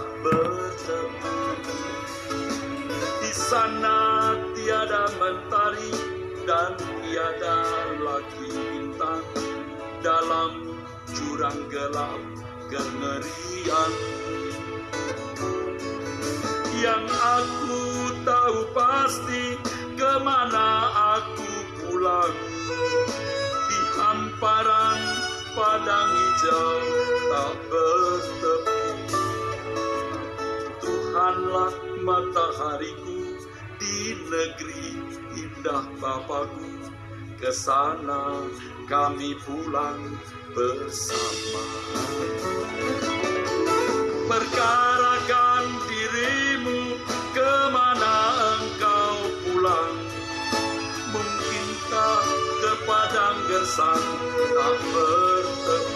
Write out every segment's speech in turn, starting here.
bertemu. Di sana tiada mentari dan tiada lagi bintang. Dalam jurang gelap kengerian. Yang aku tahu pasti ke mana aku pulang. Di hamparan padang hijau tak bertepi matahariku di negeri indah Bapakku ke sana kami pulang bersama. Perkarakan dirimu ke mana engkau pulang? Mungkinkah ke padang gersang tak bertepi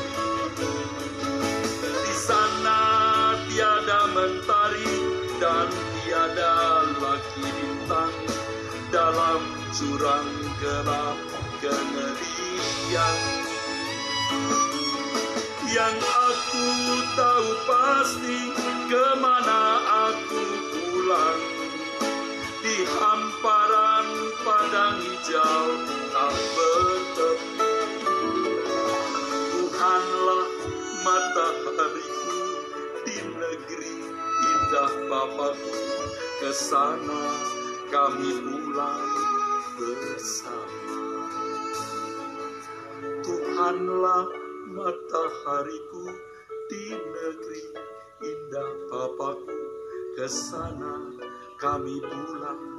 dan tiada lagi bintang Dalam jurang gelap kengerian Yang aku tahu pasti ke mana aku pulang. Di hamparan padang hijau tak bertepi. Tuhanlah matahariku indah Bapakku ke sana kami pulang bersama. Tuhanlah matahariku di negeri indah Bapakku. Ke sana kami pulang